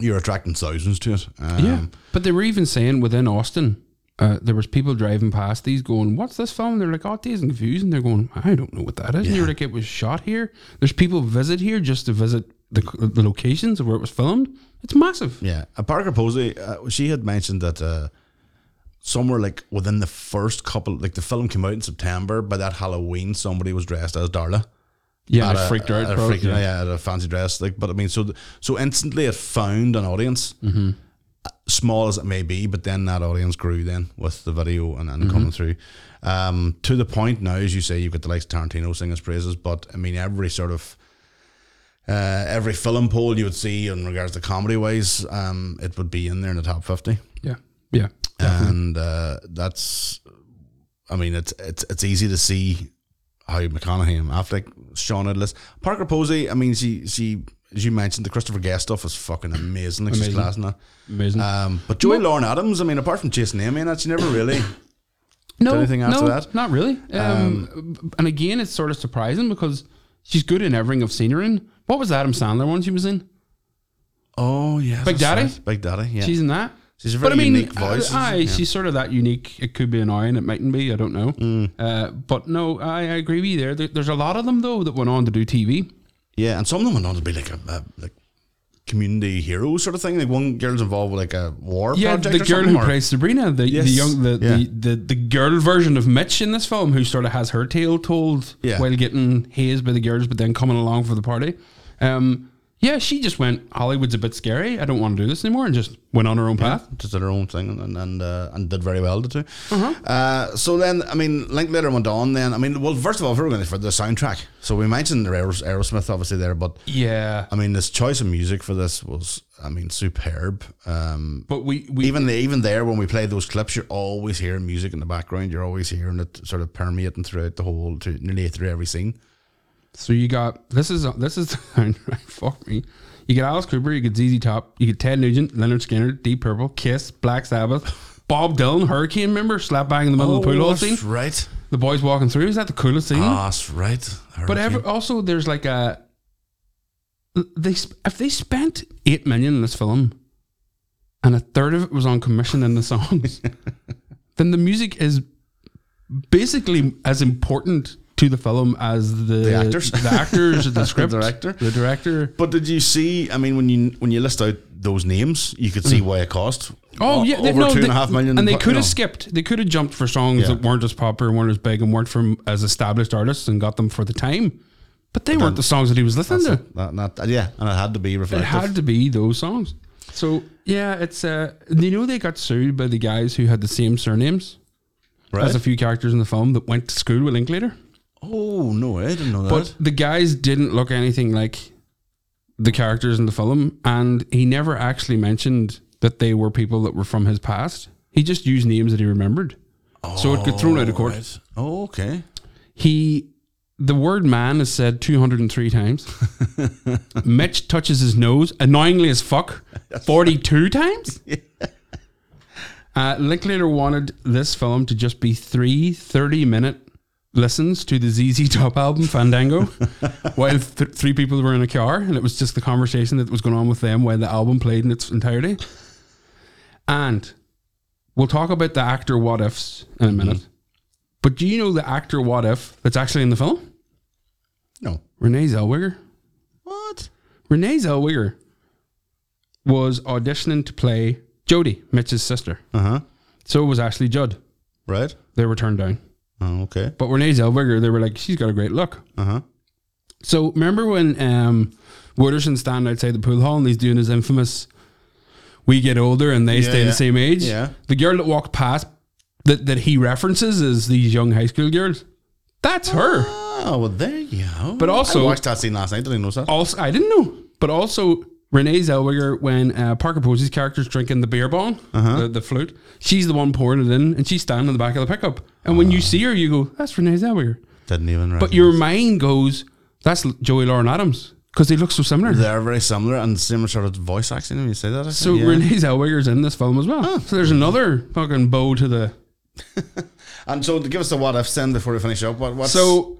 you're attracting thousands to it. Um, yeah, but they were even saying within Austin. Uh, there was people driving past these going, "What's this film?" They're like, "Oh, and Confused," and they're going, "I don't know what that is." And you're like, "It was shot here." There's people visit here just to visit the the locations of where it was filmed. It's massive. Yeah, uh, Parker Posey, uh, she had mentioned that uh, somewhere like within the first couple, like the film came out in September. By that Halloween, somebody was dressed as Darla. Yeah, a- freaked out. at a probably, freak- yeah. at a fancy dress. Like, but I mean, so so instantly it found an audience, Mm-hmm. small as it may be. But then that audience grew then with the video and, and Mm-hmm. coming through um, to the point now, as you say, you've got the likes of Tarantino singing his praises. But I mean, every sort of uh, every film poll you would see in regards to comedy wise, um, it would be in there in the top fifty, Yeah, yeah. and uh, that's. I mean, it's it's it's easy to see how McConaughey and Affleck Sean at this. Parker Posey, I mean, she she as you mentioned, the Christopher Guest stuff is fucking amazing. Like she's Amazing. class in that. Amazing. Um, but Joey Lauren Adams, I mean, apart from chasing Amy, and that she never really. *coughs* no, anything after no, that? Not really. Um, and again, it's sort of surprising because she's good in everything I've seen her in. What was the Adam Sandler one she was in? Oh yeah, Big Daddy? right. Big Daddy. Yeah, She's in that. She's a But I mean, unique voice. uh, aye, yeah. she's sort of that unique. It could be annoying. it mightn't be. I don't know. Mm. Uh, but no, I, I agree with you there. there. There's a lot of them though that went on to do TV. Yeah, and some of them went on to be like a, a like community hero sort of thing. Like one girl's involved with like a war Yeah, project. the girl who or- plays Sabrina, the, Yes. the young, the, Yeah. the, the the girl version of Mitch in this film, who sort of has her tale told Yeah. while getting hazed by the girls, but then coming along for the party. Um, yeah, she just went. Hollywood's a bit scary. I don't want to do this anymore, and just went on her own path. just did her own thing and and uh, and did very well too. Uh-huh. Uh, so then, I mean, Linklater went on. Then, I mean, well, first of all, if we're going for the soundtrack, so we mentioned Aeros- Aerosmith obviously there, but Yeah, I mean, this choice of music for this was, I mean, superb. Um, but we, we even the, even there when we play those clips, you're always hearing music in the background. You're always hearing it sort of permeating throughout the whole, to nearly through every scene. So you got this is this is *laughs* fuck me. You get Alice Cooper, you get ZZ Top, you get Ted Nugent, Lynyrd Skynyrd, Deep Purple, Kiss, Black Sabbath, Bob Dylan, Hurricane member, slap bang in the middle of the pool scene. Oh, right. The boys walking through. Is that the coolest scene? Ah, that's right. but ever, also there's like a they if they spent eight million in this film, and a third of it was on commission in the songs, *laughs* then the music is basically as important to the film as the, The actors. the actors, the *laughs* The script, director. the director. But did you see? I mean, when you when you list out those names, you could see why it cost. Oh o- yeah, they, over no, two and a they- half million, and they could have skipped. They could have jumped for songs Yeah. that weren't as popular, weren't as big, and weren't from as established artists, and got them for the time. But they weren't the songs that he was listening to. it. That, that, yeah, and it had to be reflective. It had to be those songs. So yeah, it's uh, you know they got sued by the guys who had the same surnames right? as a few characters in the film that went to school with Linklater. Oh no, I didn't know that. But the guys didn't look anything like the characters in the film, and he never actually mentioned that they were people that were from his past. He just used names that he remembered, oh, so it got thrown out of court. Right. Oh, okay. He, the word "man" is said two hundred and three times. *laughs* Mitch touches his nose annoyingly as fuck forty-two times. *laughs* Uh, Linklater wanted this film to just be three 30 minute listens to the ZZ Top album Fandango *laughs* while th- three people were in a car and it was just the conversation that was going on with them while the album played in its entirety. And we'll talk about the actor what ifs in a minute. But do you know the actor what if that's actually in the film? No. Renee Zellweger. What? Renee Zellweger was auditioning to play Jodi, Mitch's sister. Uh huh. So was Ashley Judd. Right. They were turned down. Oh, okay. But Renee Zellweger, they were like, she's got a great look. Uh huh. So remember when um, Wooderson's standing outside the pool hall and he's doing his infamous "We get older and they Yeah, stay yeah. the same age." Yeah. The girl that walked past that that he references is these young high school girls. That's her. Oh well, there you go. But also- I watched that scene last night. Didn't know that. Also, I didn't know, but also Renee Zellweger when uh, Parker Posey's character's drinking the beer bong, Uh-huh. the, the flute, she's the one pouring it in, and she's standing in the back of the pickup. And when Ah. you see her, you go, "That's Renee Zellweger." Didn't even. But your mind goes, "That's Joey Lauren Adams," because they look so similar. They're very similar and similar sort of voice accent. When you say that, I So think, yeah. Renee Zellweger's in this film as well. So there's another fucking bow to the. *laughs* And so to give us the what ifs then before we finish up, what what's So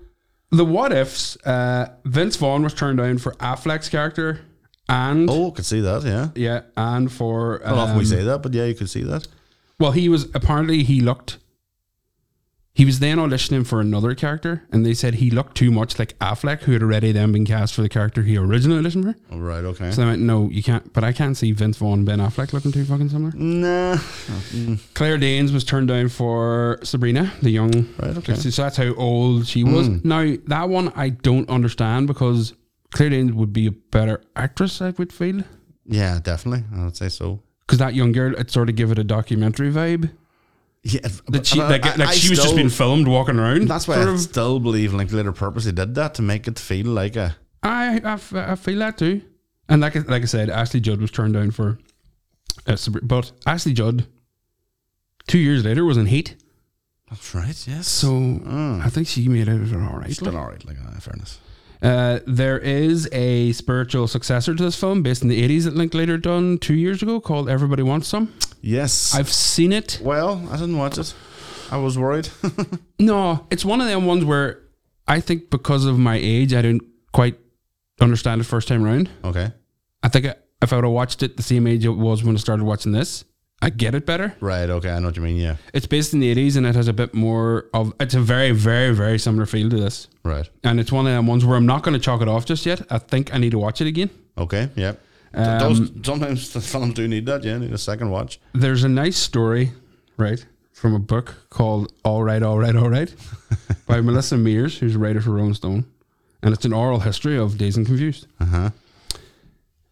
the what ifs? Uh, Vince Vaughn was turned down for Affleck's character, and Oh, could see that. Yeah. yeah, and for Not often we um, say that, but yeah, you could see that. Well, he was apparently he looked. He was then auditioning for another character, and they said he looked too much like Affleck, who had already then been cast for the character he originally auditioned for. All right. Okay. So they went, "No, you can't." But I can't see Vince Vaughn and Ben Affleck looking too fucking similar. nah. Claire Danes was turned down for Sabrina, the young. Right, okay. So that's how old she was. Now that one I don't understand because Claire Danes would be a better actress. I would feel Yeah, definitely. I would say so. because that young girl, it sort of give it a documentary vibe. Yeah, That she, like, I- like I she was just being filmed walking around. That's why I still believe Linklater purposely did that to make it feel like a. I, I, I feel that too. And like I- like I said, Ashley Judd was turned down for, uh, but Ashley Judd, two years later, was in Heat. That's right. Yes. So I think she made it all right. still all right. Like uh, in fairness. Uh, there is a spiritual successor to this film based in the 80s that Linklater done two years ago called Everybody Wants Some. Yes. I've seen it. well, I didn't watch it. I was worried. *laughs* No, it's one of them ones where I think because of my age, I didn't quite understand it first time round. okay. I think I, if I would have watched it the same age it was when I started watching this, I get it better. Right. Okay. I know what you mean. Yeah. It's based in the eighties and it has a bit more of. It's a very, very, very similar feel to this, Right. and it's one of them ones where I'm not going to chalk it off just yet. I think I need to watch it again. Okay. Yeah. Th- Um, Those sometimes *laughs* the films do need that. Yeah. Need a second watch. There's a nice story, right, from a book called All Right, All Right, All Right *laughs* by Melissa Maerz, who's a writer for Rolling Stone. And it's an oral history of Dazed and Confused. Uh huh.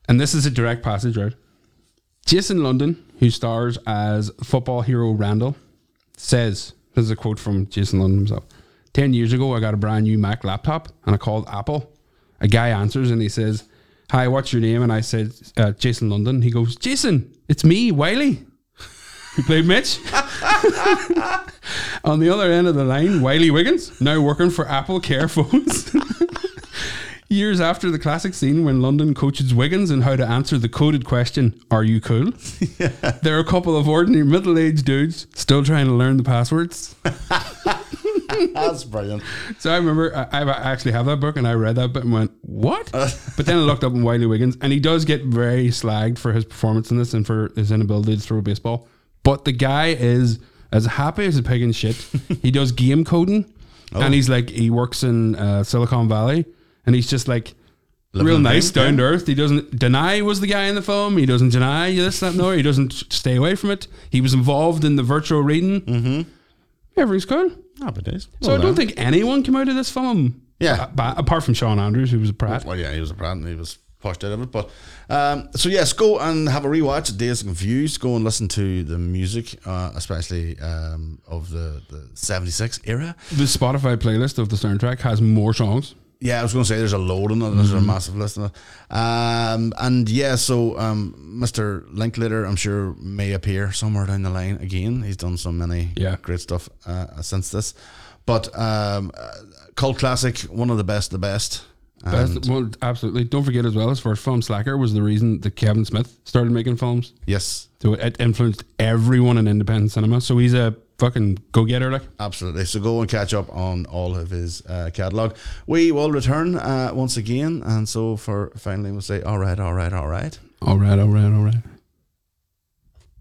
And this is a direct passage, right? Jason London, who stars as football hero Randall, says this is a quote from Jason London himself. Ten years ago, I got a brand new Mac laptop and I called Apple. A guy answers and he says, Hi, what's your name? And I said, uh, Jason London. He goes, Jason, it's me, Wiley, who played Mitch. *laughs* On the other end of the line, Wiley Wiggins, now working for Apple Care Phones. *laughs* Years after the classic scene when London coaches Wiggins in how to answer the coded question, Are you cool? *laughs* There are a couple of ordinary middle aged dudes still trying to learn the passwords. *laughs* That's brilliant. So I remember I, I actually have that book and I read that bit and went, What? but then I looked up on Wiley Wiggins and he does get very slagged for his performance in this and for his inability to throw a baseball. But the guy is as happy as a pig in shit. *laughs* he does game coding and he's like, he works in uh, Silicon Valley and he's just like, Living real nice, down to earth. He doesn't deny he was the guy in the film. He doesn't deny this, that, no. He doesn't stay away from it. He was involved in the virtual reading. Mm-hmm. Everything's cool. Happy days. So I don't think anyone came out of this film. Yeah. ba- apart from Shawn Andrews, who was a prat. Well, yeah, he was a brand. He was pushed out of it. But um, so yes, go and have a rewatch. of Dazed Confused. Go and listen to the music, uh, especially um, of the the '76 era. The Spotify playlist of the soundtrack has more songs. Yeah, I was going to say there's a load in it. There's Mm-hmm. a massive list it. Um, and yeah, so um, Mr. Linklater, I'm sure, may appear somewhere down the line again. He's done so many Yeah. great stuff uh, since this. But um, uh, cult classic, one of the best, the best. Best, well, absolutely. Don't forget as well, his first film, Slacker, was the reason that Kevin Smith started making films. yes, So it influenced everyone in independent cinema. So he's a fucking go getter, like. Absolutely. So go and catch up on all of his uh, catalogue. We will return uh, once again. And so for finally, we'll say, all right, all right, all right. All right, all right, all right.